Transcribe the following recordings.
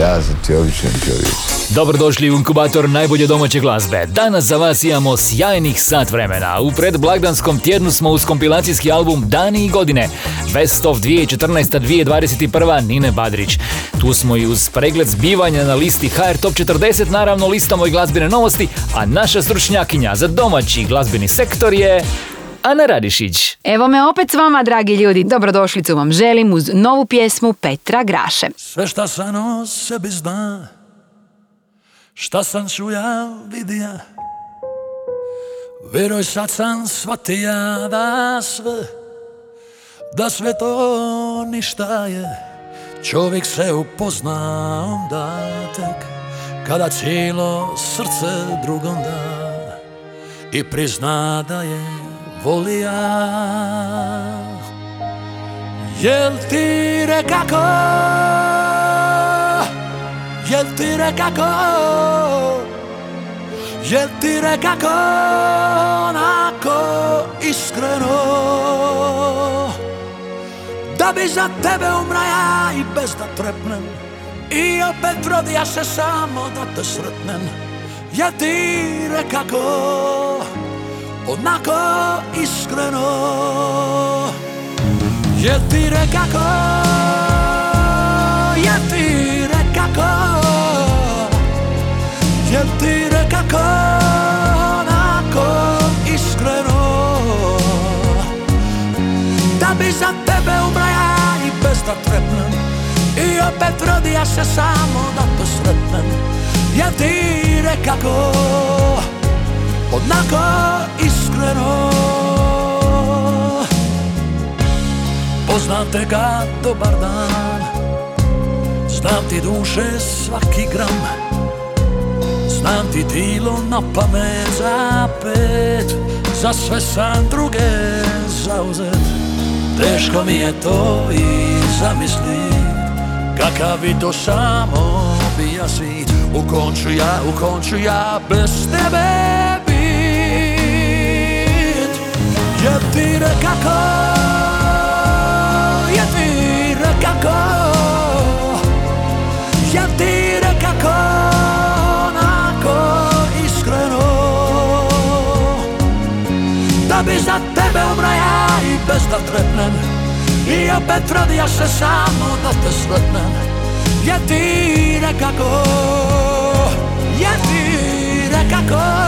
Ja sam ti običan čovjek. Dobrodošli u inkubator najbolje domaće glazbe. Danas za vas imamo sjajnih sat vremena. U predblagdanskom tjednu smo uz kompilacijski album Dani i godine. Best of 2014-2021 Nine Badrić. Tu smo i uz pregled zbivanja na listi HR Top 40, naravno listamo i glazbene novosti, a naša stručnjakinja za domaći glazbeni sektor je Ana Radišić. Evo me opet s vama, dragi ljudi. Dobrodošlicu vam želim uz novu pjesmu Petra Graše. Sve šta sam o sebi zna Šta sam čuja vidija Vjeruj sad sam shvatija da sve Da sve to ništa je Čovjek se upozna onda tek Kada cijelo srce drugom da I prizna da je volija Jel ti rekako Jel ti rekako Jel ti rekako Onako iskreno. Da bi za tebe umra ja I bez da trepnem. I opet rodija se samo da te sretnem. Jel ti rekako Onako iskreno. Jel ti rekako? Jel ti rekako? Jel ti rekako? Onako iskreno. Da bi za tebe umra ja I bez da trepnem I opet rodija se samo da te sretnem Jel ti rekako Onako iskreno. Poznam te ga dobar dan. Znam ti duše svaki gram. Znam ti tilo na pamet za pet. Za sve sam druge zauzet. Teško mi je to i zamislit Kakav bi to samo bija svit U konču ja, u konču ja bez tebe Jel ti rekako Jel ti rekako Jel ti rekako Onako iskreno Da bi za tebe umra ja I bez da trepnem I opet rodija se samo da te sretnem Jel ti rekako Jel ti rekako I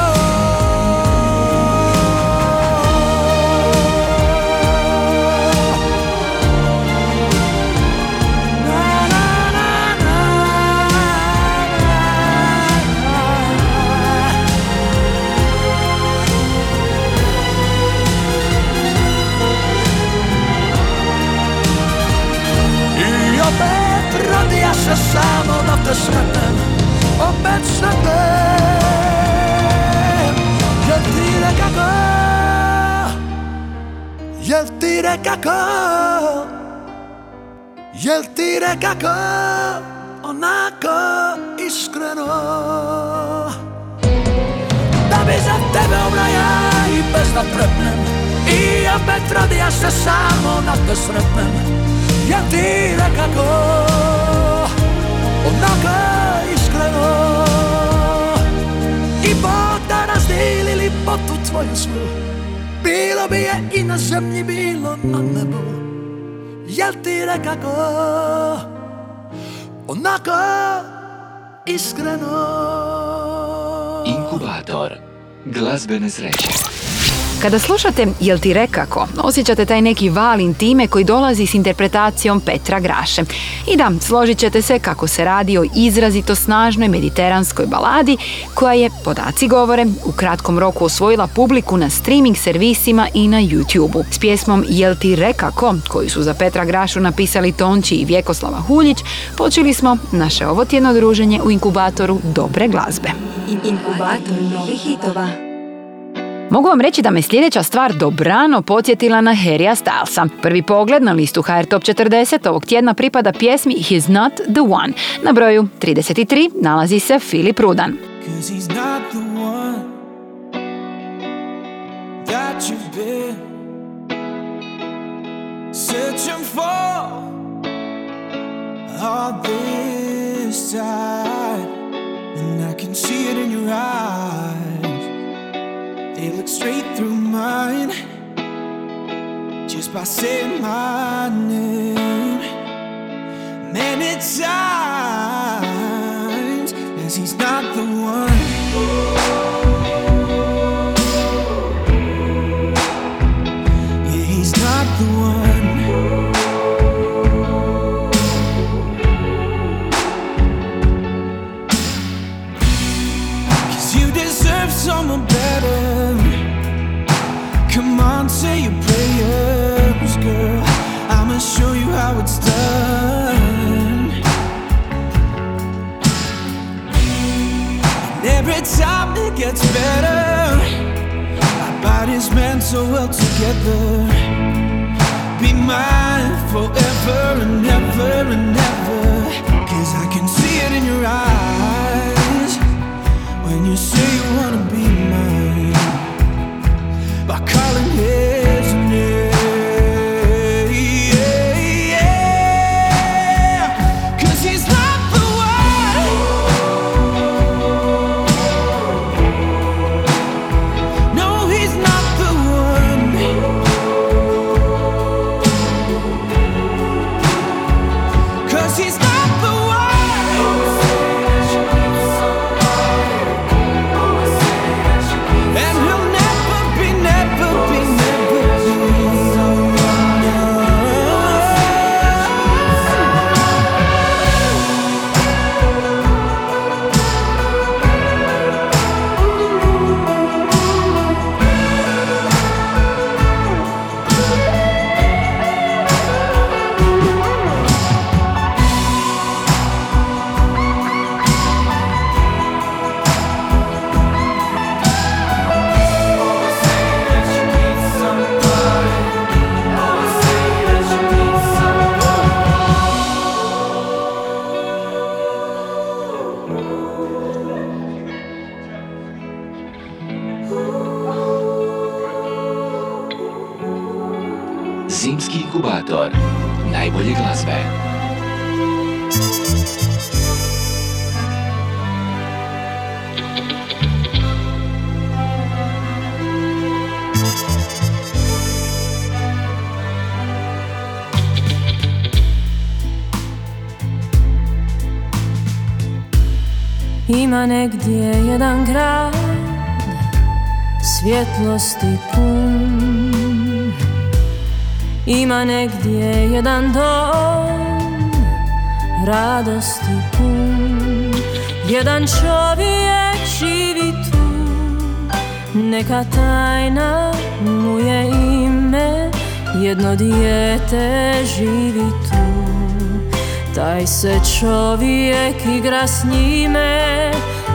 ti rekako Onako iskreno. Da bi za tebe umra ja I bez da trepnem I opet rodija se samo da te sretnem. Jel ti rekako Onako iskreno. I Bog da razdili lipotu tvoju svu. Bilo bi je i na zemlji, bilo na nebu Jel ti rekako Onako iskreno Inkubator glazbene sreće. Kada slušate Jel ti rekako, osjećate taj neki val intime koji dolazi s interpretacijom Petra Graše. I da, složit ćete se kako se radi o izrazito snažnoj mediteranskoj baladi koja je, podaci govore, u kratkom roku osvojila publiku na streaming servisima i na YouTube-u. S pjesmom Jel ti rekako, koju su za Petra Grašu napisali Tonči i Vjekoslava Huljić, počeli smo naše ovotjedno druženje u inkubatoru dobre glazbe. Inkubator novih hitova. Mogu vam reći da me sljedeća stvar dobrano podsjetila na Harrya Stylesa. Prvi pogled na listu HR Top 40 ovog tjedna pripada pjesmi He's Not The One. Na broju 33 nalazi se Filip Rudan. And I can see it in your eyes. They look straight through mine just by saying my name. Many times, as he's not the one. Time it gets better, our bodies meant so well together. Be mine forever and ever and ever. Cause I can see it in your eyes when you say Ima negdje jedan grad Svjetlosti pun. Ima negdje jedan dom Radosti pun. Jedan čovjek živi tu Neka tajna mu je ime. Jedno dijete živi tu taj se čovjek igra s njime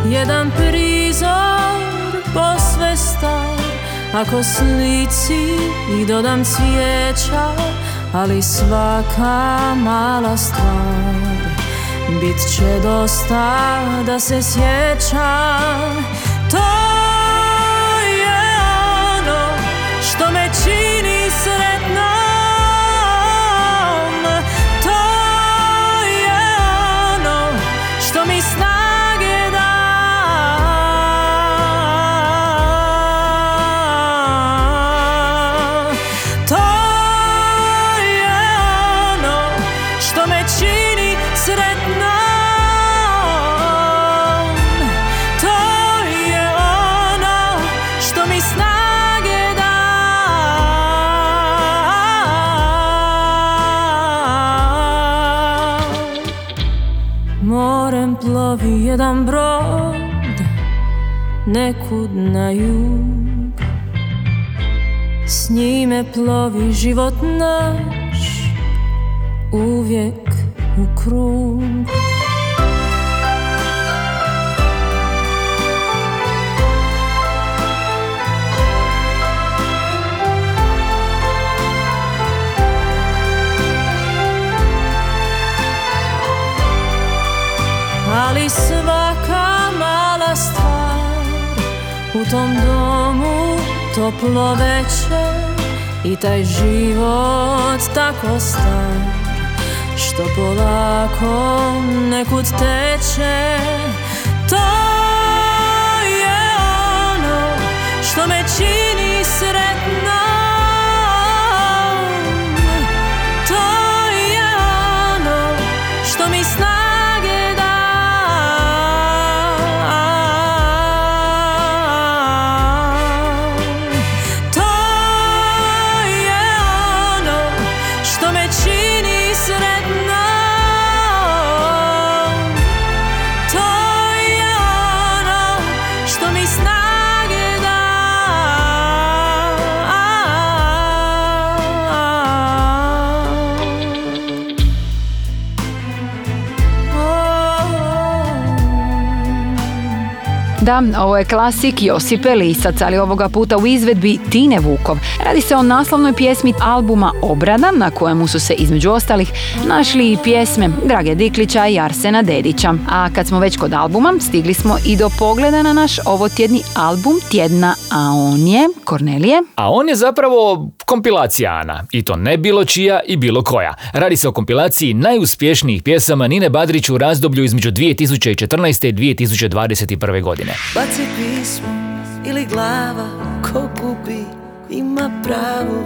Jedan prizor posve star. Ako slici i dodam cvijeća Ali svaka mala stvar Bit će dosta da se sjećam To jedan brod Nekud na jug. S njime plovi život naš Uvijek u krug ali svaka mala stvar u tom domu toplo večer i taj život tako star što polako nekud teče. To je ono što me čini sretnom. Da, ovo je klasik Josipe Lisac, ali ovoga puta u izvedbi Tine Vukov. Radi se o naslovnoj pjesmi albuma Obrada, na kojemu su se između ostalih našli i pjesme Drage Diklića i Arsena Dedića. A kad smo već kod albuma, stigli smo i do pogleda na naš ovotjedni album tjedna, a on je Kornelije. A on je zapravo kompilacija Ana. I to ne bilo čija i bilo koja. Radi se o kompilaciji najuspješnijih pjesama Nine Badrić u razdoblju između 2014. i 2021. godine. Baci pismo ili glava ko gubi ima pravo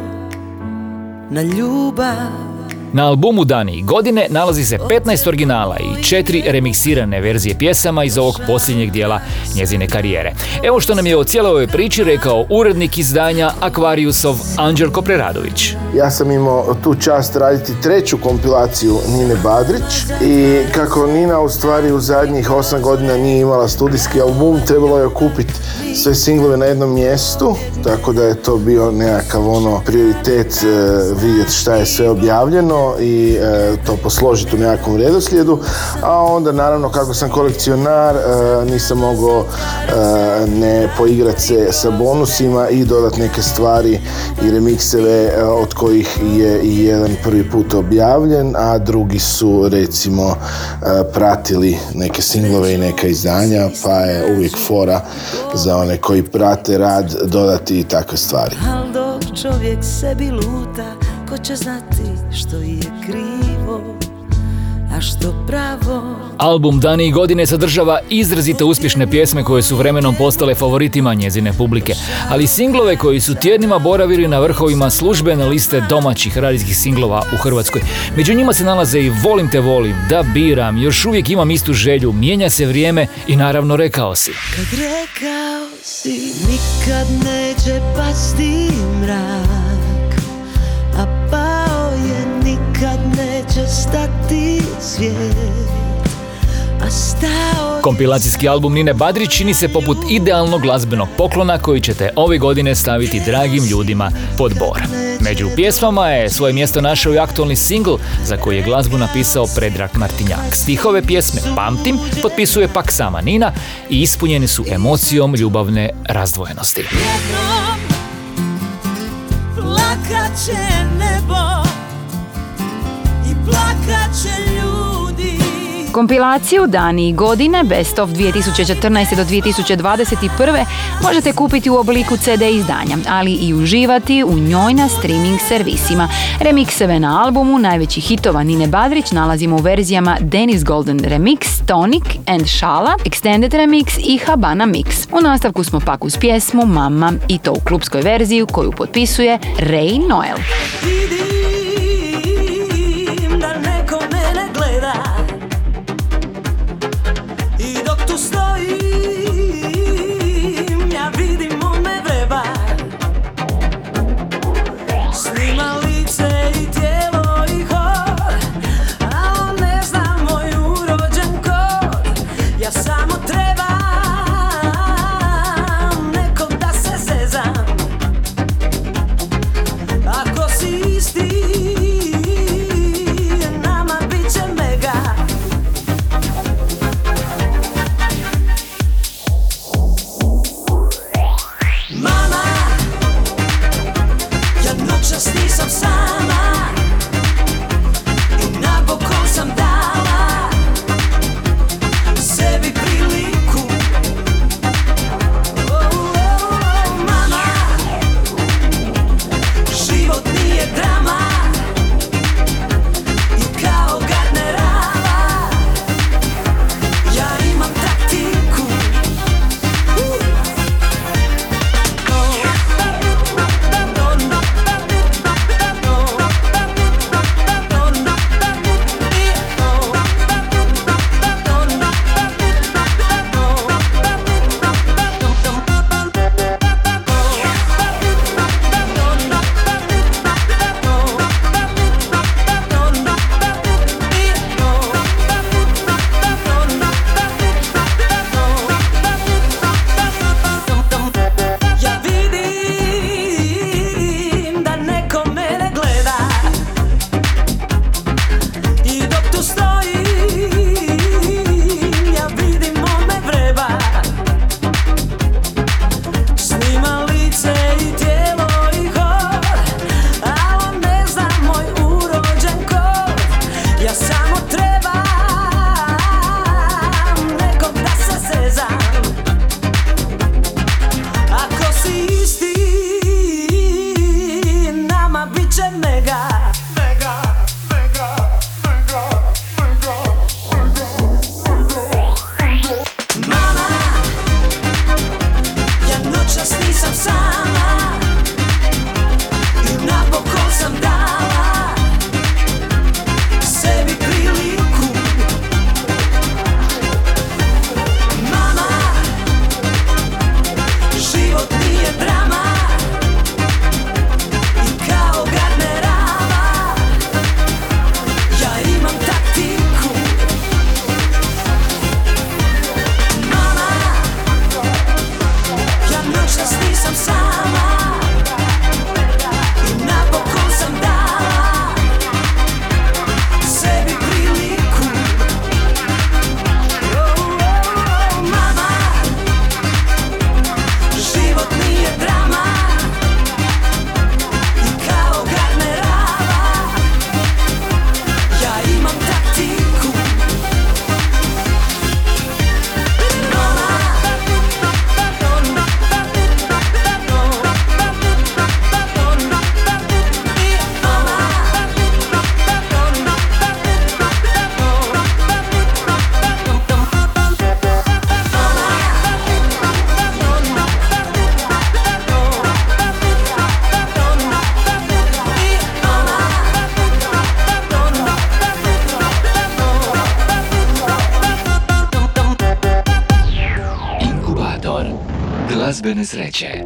na ljubav Na albumu Dani godine nalazi se 15 originala i četiri remiksirane verzije pjesama iz ovog posljednjeg dijela njezine karijere. Evo što nam je o cijeloj ovoj priči rekao urednik izdanja Aquariusov Anđelko Preradović. Ja sam imao tu čast raditi treću kompilaciju Nine Badrić i kako Nina u stvari u zadnjih osam godina nije imala studijski album, trebalo je okupiti sve singlove na jednom mjestu, tako da je to bio nekakav ono prioritet e, vidjeti šta je sve objavljeno i e, to posložiti u nekakvom redoslijedu, a onda naravno kako sam kolekcionar e, nisam mogao e, ne poigrati se sa bonusima i dodati neke stvari i remikseve e, od kojih je i jedan prvi put objavljen, a drugi su recimo e, pratili neke singlove i neka izdanja, pa je uvijek fora za one koji prate rad dodati i takve stvari. Čovjek sebi luta Ko će znati što je krivo A što pravo Album Dani i godine sadržava izrazito uspješne pjesme koje su vremenom postale favoritima njezine publike, ali singlove koji su tjednima boravili na vrhovima službene liste domaćih radijskih singlova u Hrvatskoj. Među njima se nalaze i Volim te volim, Da biram, Još uvijek imam istu želju, Mijenja se vrijeme i naravno Rekao si. Kad rekao si nikad neće pasti mrak svijet Kompilacijski album Nine Badrić čini se poput idealnog glazbenog poklona koji ćete ove godine staviti dragim ljudima pod bor. Među pjesmama je svoje mjesto našao i aktualni singl za koji je glazbu napisao Predrag Martinjak. Stihove pjesme Pamtim potpisuje pak sama Nina i ispunjeni su emocijom ljubavne razdvojenosti. Plakat Kompilaciju Dani i godine Best of 2014. do 2021. možete kupiti u obliku CD izdanja, ali i uživati u njoj na streaming servisima. Remikseve na albumu najvećih hitova Nine Badrić nalazimo u verzijama Dennis Golden Remix, Tonic and Šala, Extended Remix i Habana Mix. U nastavku smo pak uz pjesmu Mama i to u klubskoj verziji koju potpisuje Ray Noel. Sreće.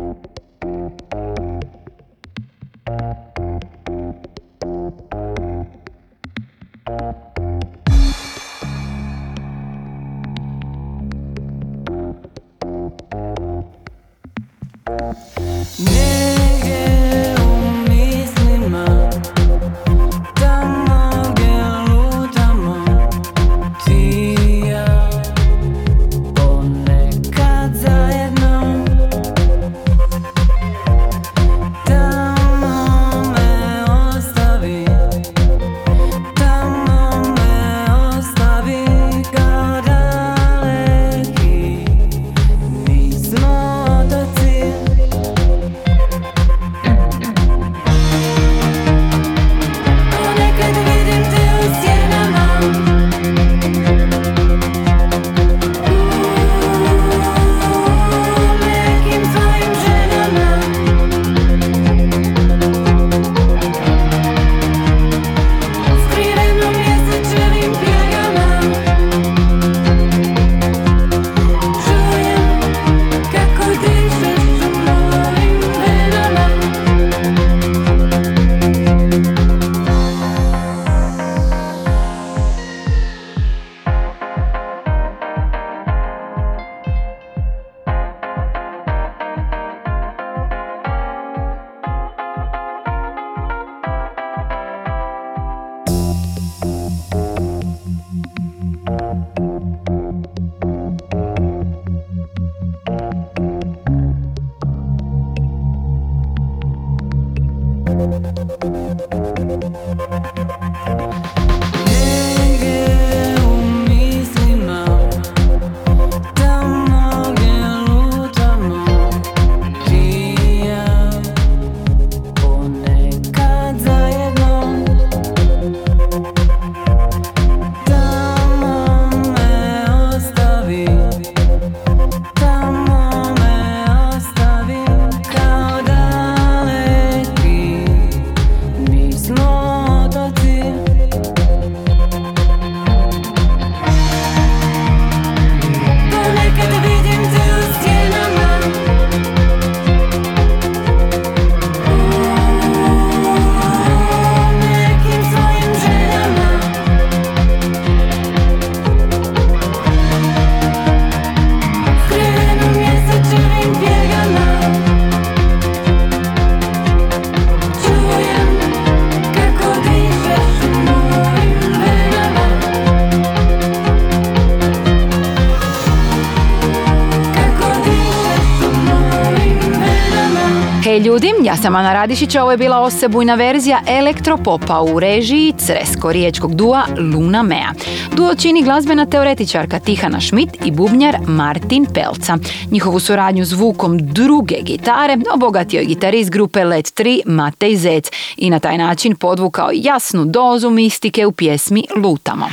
Ljudi, ja sam Ana Radišić, a ovo je bila osebujna verzija elektropopa u režiji Cresko-riječkog dua Luna Mea. Duo čini glazbena teoretičarka Tihana Schmidt i bubnjar Martin Pelca. Njihovu suradnju zvukom druge gitare obogatio je gitarist grupe Let 3 Matej Zec i na taj način podvukao jasnu dozu mistike u pjesmi Lutamo.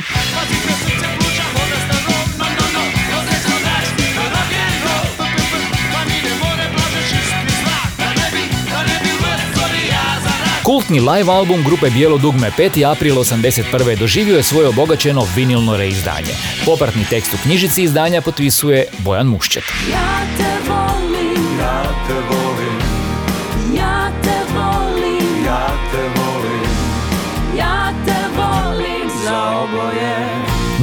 Kultni live album grupe Bijelo dugme 5. april 81. doživio je svoje obogaćeno vinilno reizdanje. Popratni tekst u knjižici izdanja potpisuje Bojan Mušček. Ja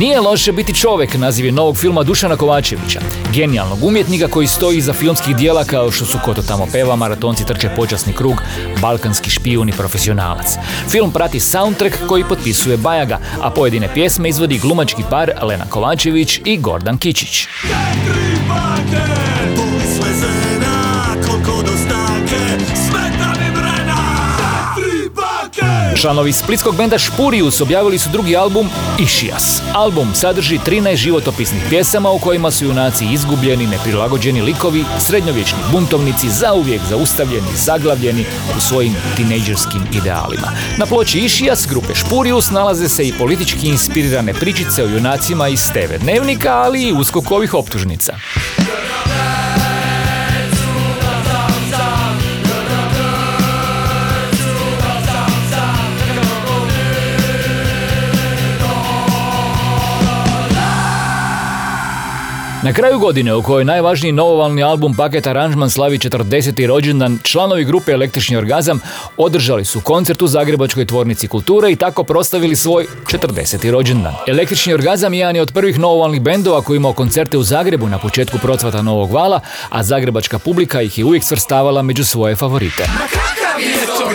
Nije loše biti čovjek, naziv je novog filma Dušana Kovačevića, genijalnog umjetnika koji stoji iza filmskih dijela kao što su Koto tamo peva, Maratonci trče počasni krug, Balkanski špijun i profesionalac. Film prati soundtrack koji potpisuje Bajaga, a pojedine pjesme izvodi glumački par Lena Kovačević i Gordan Kičić. Članovi splitskog benda Špurius objavili su drugi album Išijas. Album sadrži 13 životopisnih pjesama u kojima su junaci izgubljeni, neprilagođeni likovi, srednjovječni buntovnici, zauvijek zaustavljeni, zaglavljeni u svojim tinejdžerskim idealima. Na ploči Išijas grupe Špurius nalaze se i politički inspirirane pričice o junacima iz TV dnevnika, ali i uskokovih optužnica. Na kraju godine u kojoj najvažniji novovalni album Paket aranžman slavi 40. rođendan, članovi grupe Električni orgazam održali su koncert u Zagrebačkoj tvornici kulture i tako prostavili svoj 40. rođendan. Električni orgazam jedan je od prvih novovalnih bendova koji imao koncerte u Zagrebu na početku procvata Novog vala, a zagrebačka publika ih je uvijek svrstavala među svoje favorite. To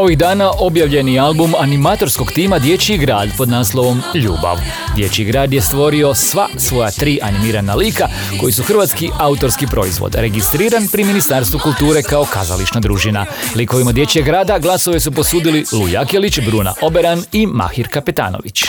Ovih dana objavljen je album animatorskog tima Dječji grad pod naslovom Ljubav. Dječji grad je stvorio sva svoja tri animirana lika koji su hrvatski autorski proizvod, registriran pri Ministarstvu kulture kao kazališna družina. Likovima Dječjeg grada glasove su posudili Lu Jakelić, Bruna Oberan i Mahir Kapetanović.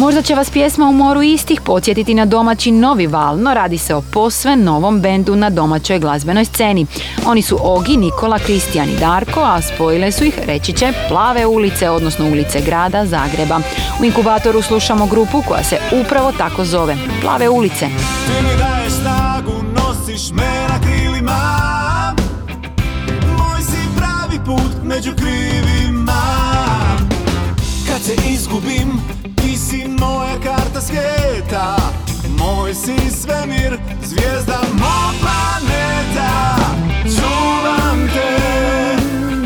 Možda će vas pjesma u moru istih podsjetiti na domaći novi val, no radi se o posve novom bendu na domaćoj glazbenoj sceni. Oni su Ogi, Nikola, Kristijan i Darko, a spojile su ih, reći će, Plave ulice, odnosno ulice grada Zagreba. U inkubatoru slušamo grupu koja se upravo tako zove, Plave ulice. Ti pravi put među krivima Kad se izgubim, moja karta svijeta. Moj si svemir, zvijezda mog planeta. Čuvam te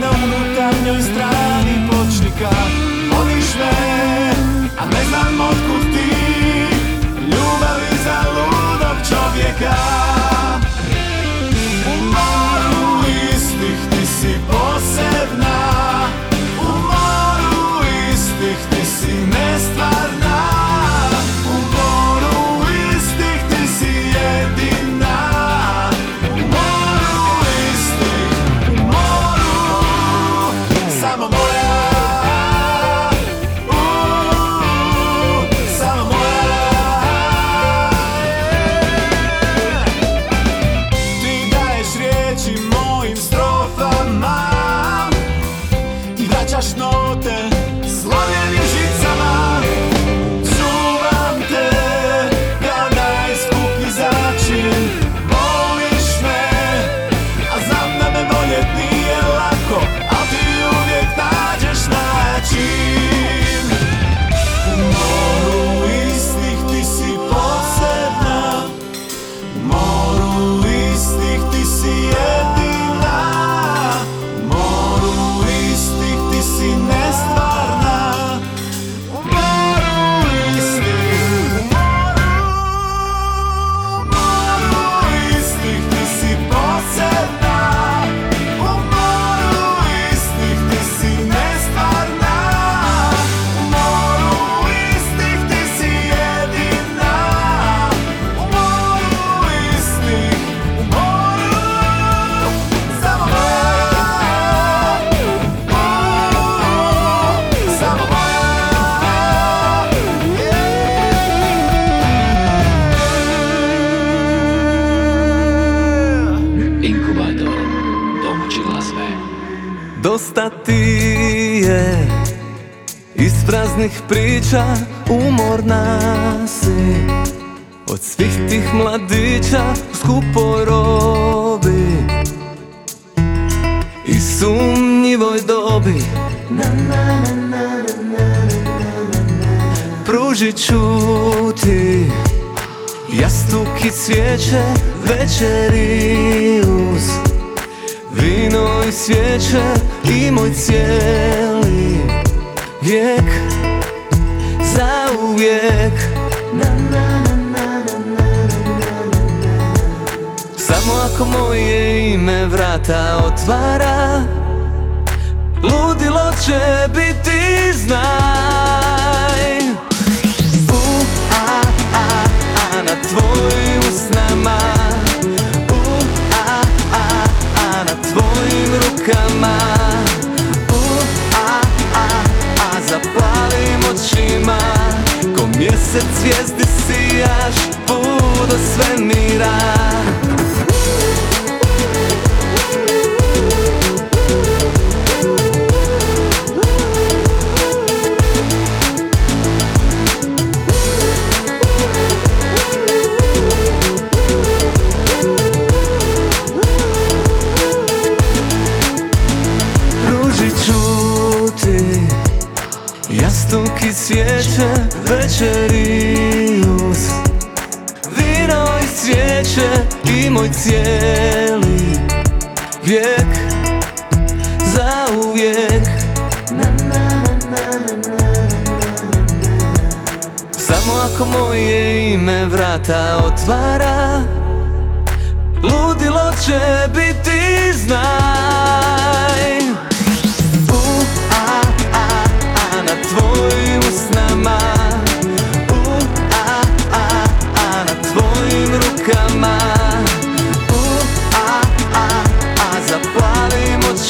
na unutarnjoj strani pločnika. Voliš me, a ne znam otkud ti. Ljubavi za ludog čovjeka će biti znaj. U, a, a, a na tvojim usnama. U, a, a, a na tvojim rukama. U, a, a, a zapalim očima. Ko mjesec zvijezdi sijaš put do svemira moj cijeli vijek Za uvijek. Samo ako moje ime vrata otvara Ludilo će biti znaj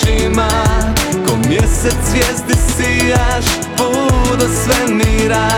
očima. Ko mjesec zvijezdi sijaš Pudo svemira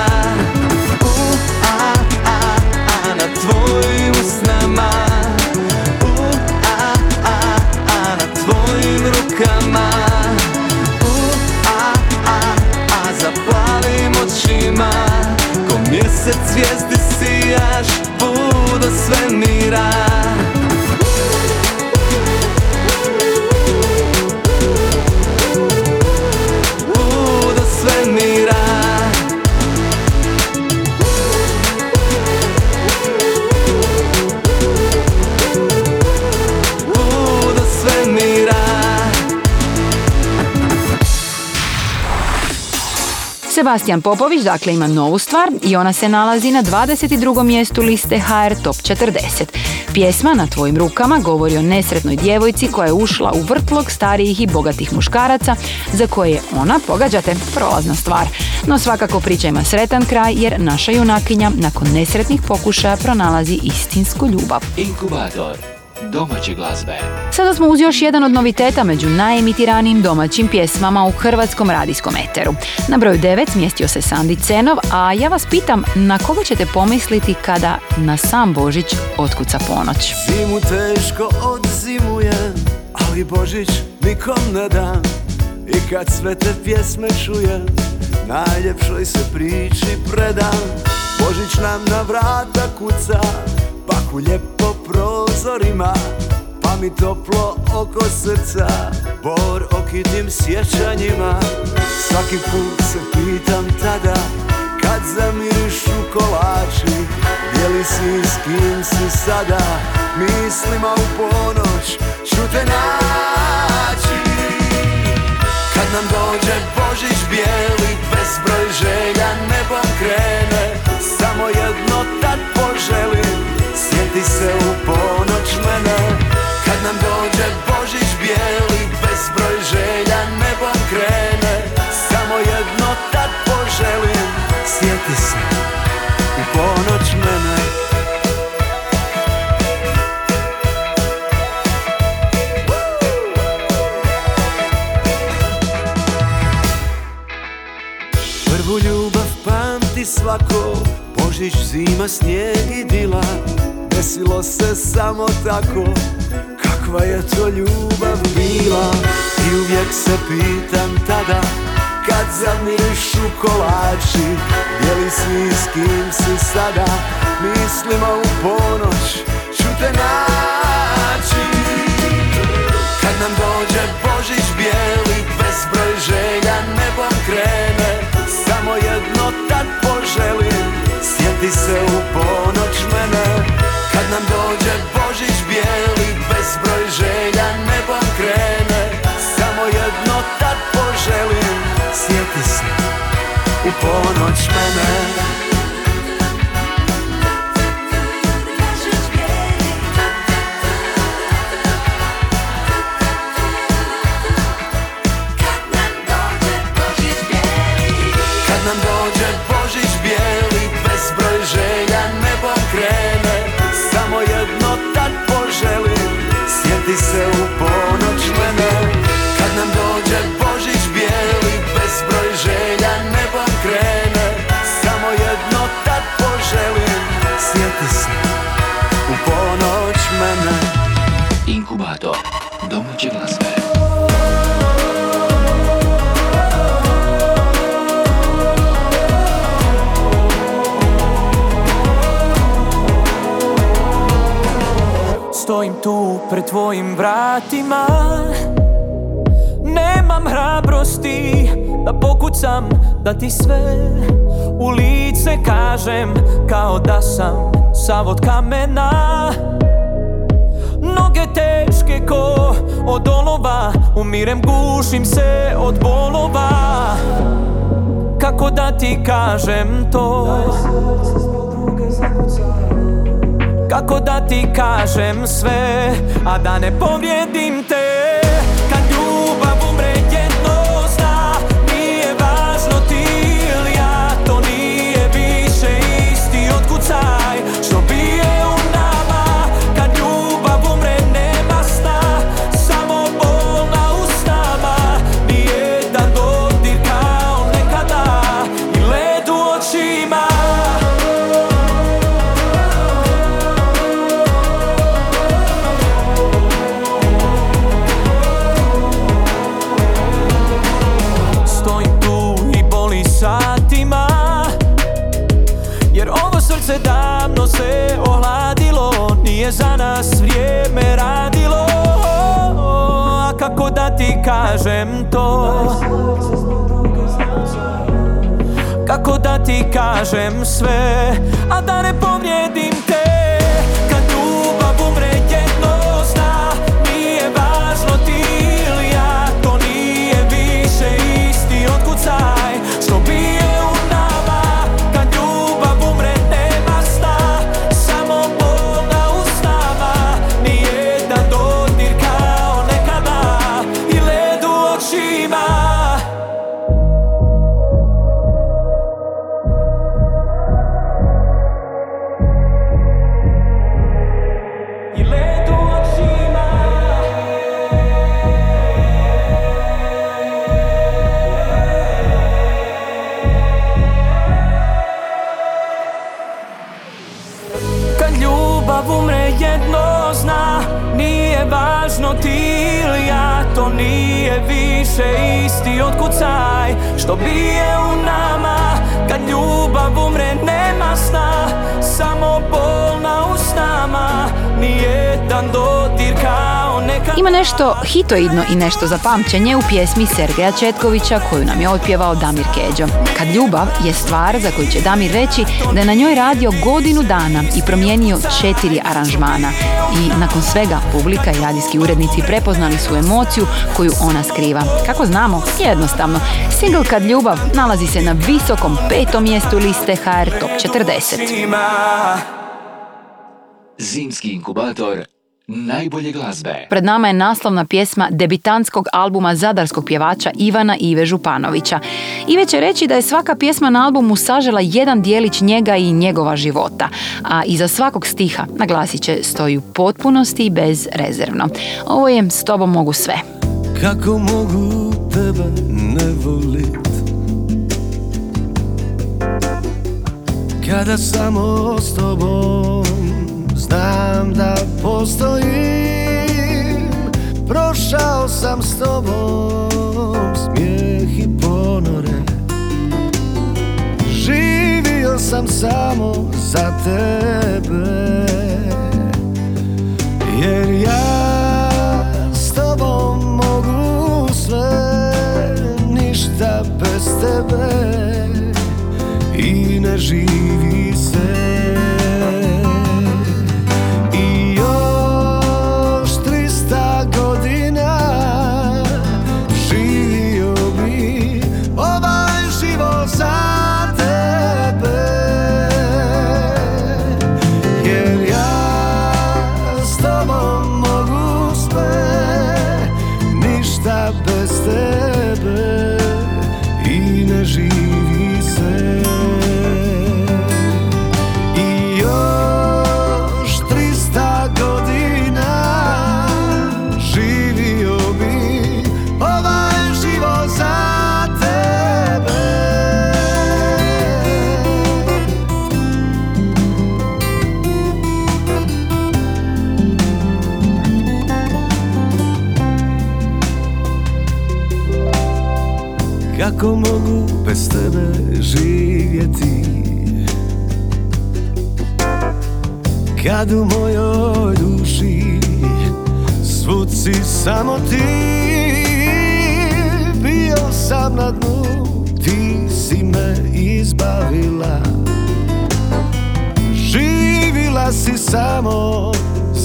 Sebastian Popović dakle ima novu stvar i ona se nalazi na 22. mjestu liste HR Top 40. Pjesma Na tvojim rukama govori o nesretnoj djevojci koja je ušla u vrtlog starijih i bogatih muškaraca za koje je ona, pogađate, prolazna stvar. No svakako priča ima sretan kraj jer naša junakinja nakon nesretnih pokušaja pronalazi istinsku ljubav. Inkubator domaće glazbe. Sada smo uz još jedan od noviteta među najemitiranijim domaćim pjesmama u hrvatskom radijskom eteru. Na broju 9 smjestio se Sandi Cenov, a ja vas pitam na koga ćete pomisliti kada na sam Božić otkuca ponoć. Zimu teško odzimuje, ali Božić nikom ne da I kad sve te pjesme čuje, najljepšoj se priči predam Božić nam na vrata kuca, paku lijepo prozorima Pa mi toplo oko srca, bor okitim sjećanjima Svaki put se pitam tada, kad zamirišu kolači. Gdje li si, s kim si sada Mislima u ponoć ću te naći. Kad nam dođe Božić bijeli Bezbroj želja nebom krene. Samo jedno tad poželim Sjeti se u ponoć mene Kad nam dođe Božić bijeli Bezbroj želja nebom krene. Samo jedno tad poželim Sjeti se u ponoć mene. Prvu ljubav pamti svako Božić, zima, snijeg i dila Desilo se samo tako Kakva je to ljubav bila. I uvijek se pitam tada Kad zamirišu kolači Gdje li si, s kim si sada? Mislima u ponoć ću te naći. Kad nam dođe Božić bijeli Bezbroj želja nebom krene. Samo jedno tad poželim Sjeti se u ponoć ponoć mene da ne povrijedim kažem sve A da ne Ima nešto hitoidno i nešto za pamćenje u pjesmi Sergeja Četkovića koju nam je otpjevao Damir Keđo. Kad ljubav je stvar za koju će Damir reći da je na njoj radio godinu dana i promijenio četiri aranžmana. I nakon svega publika i radijski urednici prepoznali su emociju koju ona skriva. Kako znamo? Jednostavno. Single Kad ljubav nalazi se na visokom petom mjestu liste HR Top 40. Zimski inkubator najbolje glazbe. Pred nama je naslovna pjesma debitantskog albuma zadarskog pjevača Ivana Ive Županovića. Ive će reći da je svaka pjesma na albumu sažela jedan dijelić njega i njegova života, a iza svakog stiha, naglasit će, stoji u potpunosti i bez rezervno. Ovo je S tobom mogu sve. Kako mogu tebe ne volit Kada samo s tobom Znam da postojim Prošao sam s tobom Smijeh i ponore. Živio sam samo za tebe Jer ja s tobom mogu sve Ništa bez tebe I ne živi se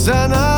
za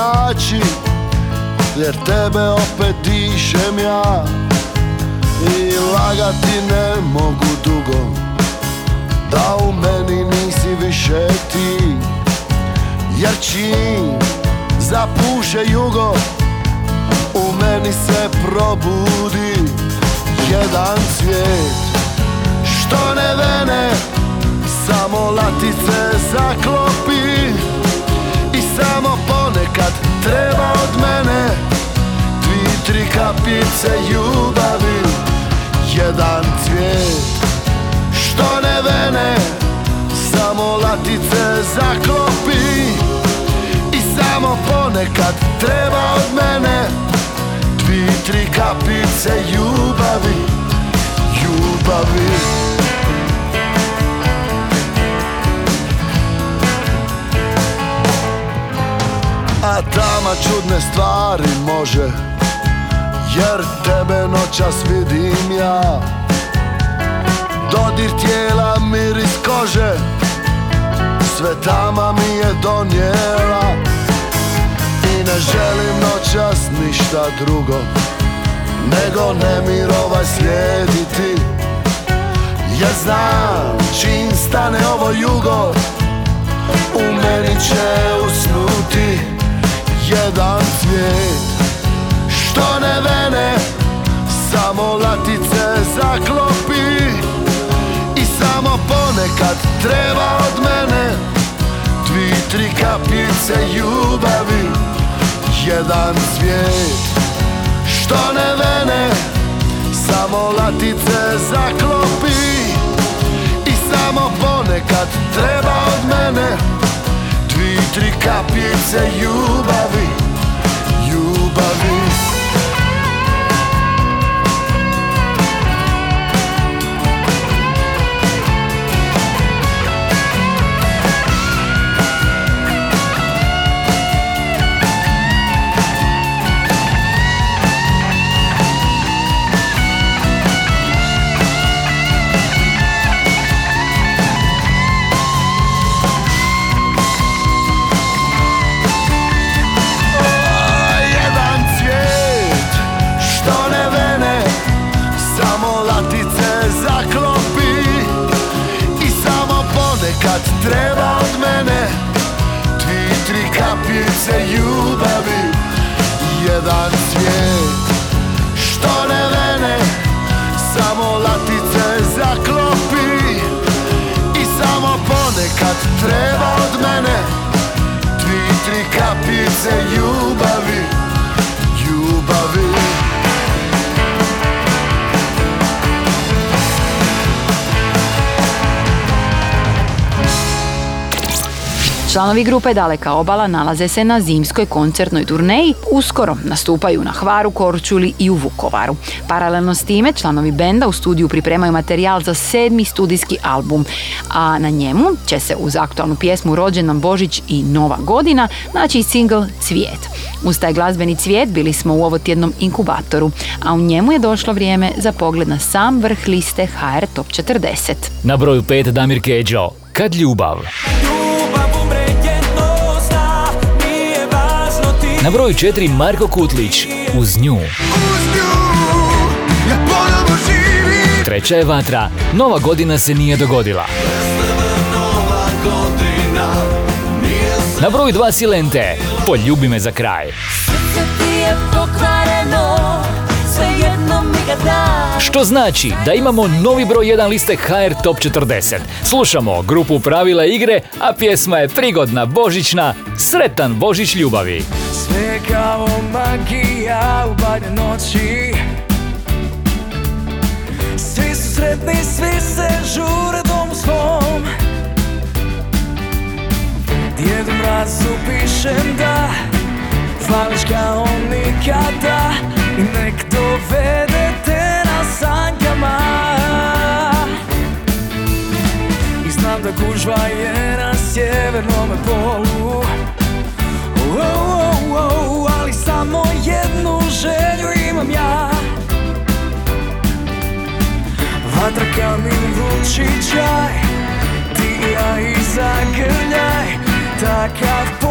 zrači Jer tebe opet dišem ja. I lagati ne mogu dugo Da u meni nisi više ti. Jer čim zapuše jugo U meni se probudi jedan cvijet Što ne vene Samo latice zaklopi samo ponekad treba od mene. Dvi, tri kapice ljubavi Jedan cvijet. Što ne vene Samo latice zaklopi. I samo ponekad treba od mene. Dvi, tri kapice ljubavi Ljubavi Tama čudne stvari može Jer tebe noćas vidim ja. Dodir tijela, miris kože Sve tama mi je donijela. I ne želim noćas ništa drugo Nego nemir ovaj slijediti. Jer znam čim stane ovo jugo U meni će usnuti jedan cvijet Što ne vene Samo latice zaklopi. I samo ponekad treba od mene Dvi, tri kapice ljubavi. Jedan cvijet Što ne vene Samo latice zaklopi. I samo ponekad treba od mene tri kapice ljubavi Ljubavi ponekad treba od mene. Dvi, tri kapljice ljubavi Jedan cvijet Što ne vene samo latice zaklopi. I samo ponekad treba od mene. Dvi, tri kapice ljubavi Ljubavi Članovi grupe Daleka obala nalaze se na zimskoj koncertnoj turneji, uskoro nastupaju na Hvaru, Korčuli i u Vukovaru. Paralelno s time članovi benda u studiju pripremaju materijal za sedmi studijski album, a na njemu će se uz aktualnu pjesmu Rođen nam Božić i Nova godina naći i single Cvijet. Uz taj glazbeni cvijet bili smo u ovotjednom inkubatoru, a u njemu je došlo vrijeme za pogled na sam vrh liste HR Top 40. Na broju 5 Damir Keđo. Kad ljubav. Na broju 4 Marko Kutlić. Uz nju. Treća je vatra. Nova godina se nije dogodila. Na broju 2 Silente. Poljubi me za kraj. ti je pokvareno Svejedno mi ga daš Što znači da imamo novi broj 1 liste HR Top 40. Slušamo grupu Pravila igre, a pjesma je prigodna, božićna, sretan Božić ljubavi. Sve kao magija u badnje noći Svi su sretni, svi se žure domu svom Djedu mrazu pišem da Fališ kao nikada I nek dovede te na I znam da gužva je na sjevernome polu. Oh, oh, oh, ali samo jednu želju imam ja. Vatra kamin vrući čaj Ti i ja i zagrljaj Takav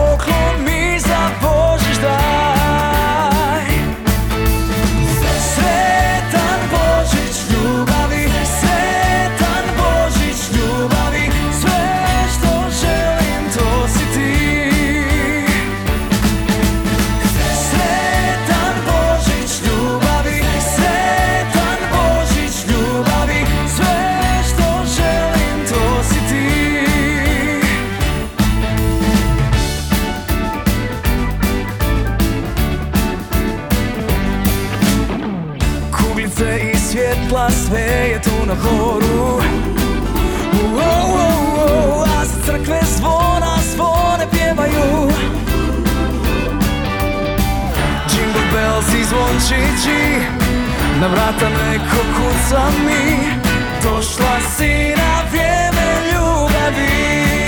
horu A za crkve zvona zvone pjevaju. Jingle bells i zvončići Na vrata neko kuca mi. Došla si na vrijeme ljubavi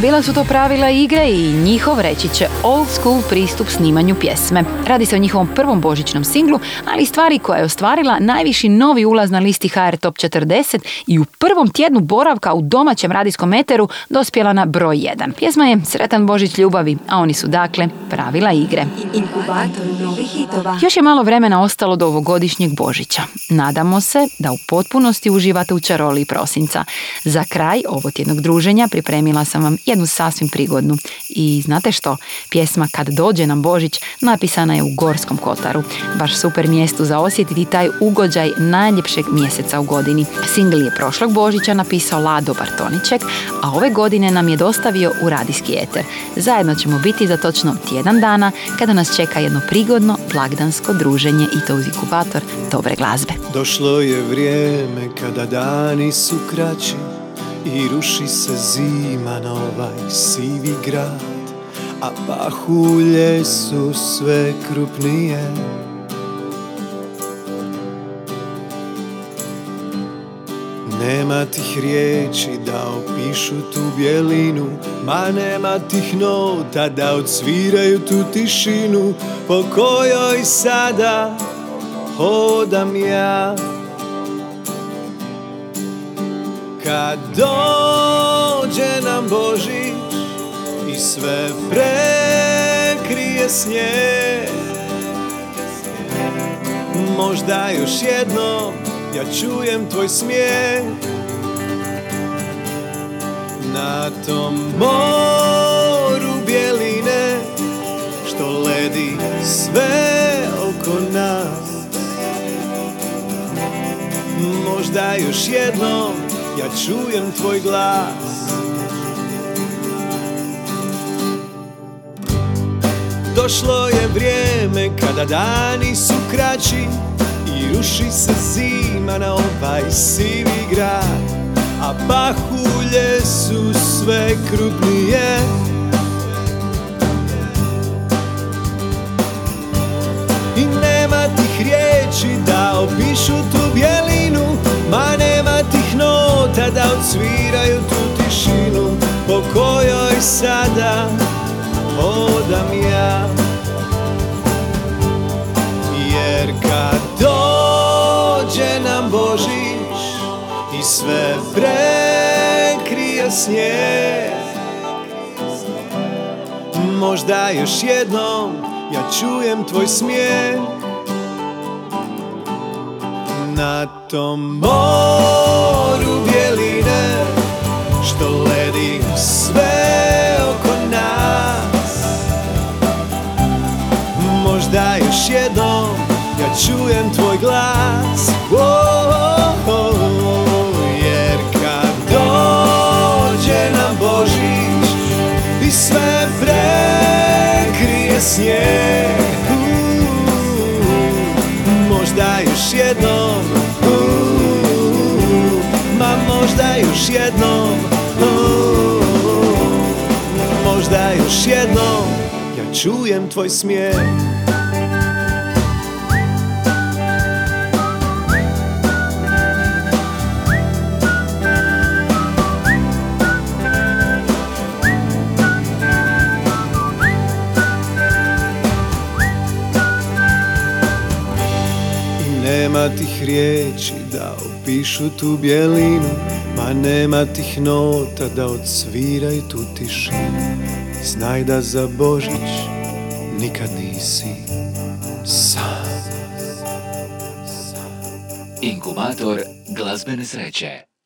bila su to pravila igre i njihov reći će old school pristup snimanju pjesme. Radi se o njihovom prvom božićnom singlu, ali stvari koja je ostvarila najviši novi ulaz na listi HR Top 40 i u prvom tjednu boravka u domaćem radijskom eteru dospjela na broj 1. Pjesma je Sretan Božić ljubavi, a oni su dakle pravila igre. Još je malo vremena ostalo do ovogodišnjeg Božića. Nadamo se da u potpunosti uživate u čaroli prosinca. Za kraj ovotjednog druženja pripremila sam vam jednu sasvim prigodnu. I znate što? Pjesma Kad dođe nam Božić napisana je u Gorskom Kotaru. Baš super mjestu za osjetiti taj ugođaj najljepšeg mjeseca u godini. Singl je prošlog Božića napisao Lado Bartoniček, a ove godine nam je dostavio u radijski eter. Zajedno ćemo biti za točno tjedan dana kada nas čeka jedno prigodno blagdansko druženje i to uz inkubator dobre glazbe. Došlo je vrijeme kada dani su kraći I ruši se zima na ovaj sivi grad A pahulje su sve krupnije. Nema tih riječi da opišu tu bjelinu Ma nema tih nota da odsviraju tu tišinu Po kojoj sada hodam ja Kad dođe nam Božić i sve prekrije snijeg. Možda još jednom ja čujem tvoj smijeh. Na tom moru bjeline što ledi sve oko nas. Možda još jednom ja čujem tvoj glas. Došlo je vrijeme kada dani su kraći I ruši se zima na ovaj sivi grad. A pahulje su sve krupnije. I nema tih riječi da opišu tu bjelinu Ma tih nota da odsviraju tu tišinu Po kojoj sada hodam ja. Jer kad dođe nam Božić I sve prekrije snijeg Možda još jednom ja čujem tvoj smijeh. Na tom još jednom ja čujem tvoj glas. Oh, Jer kad dođe nam Božić I sve prekrije snijeg. Možda još jednom Ma možda još jednom Možda još jednom Ja čujem tvoj smijeh nema tih riječi da opišu tu bjelinu Ma nema tih nota da odsviraju tu tišinu Znaj da za Božić nikad nisi sam Inkubator glazbene sreće.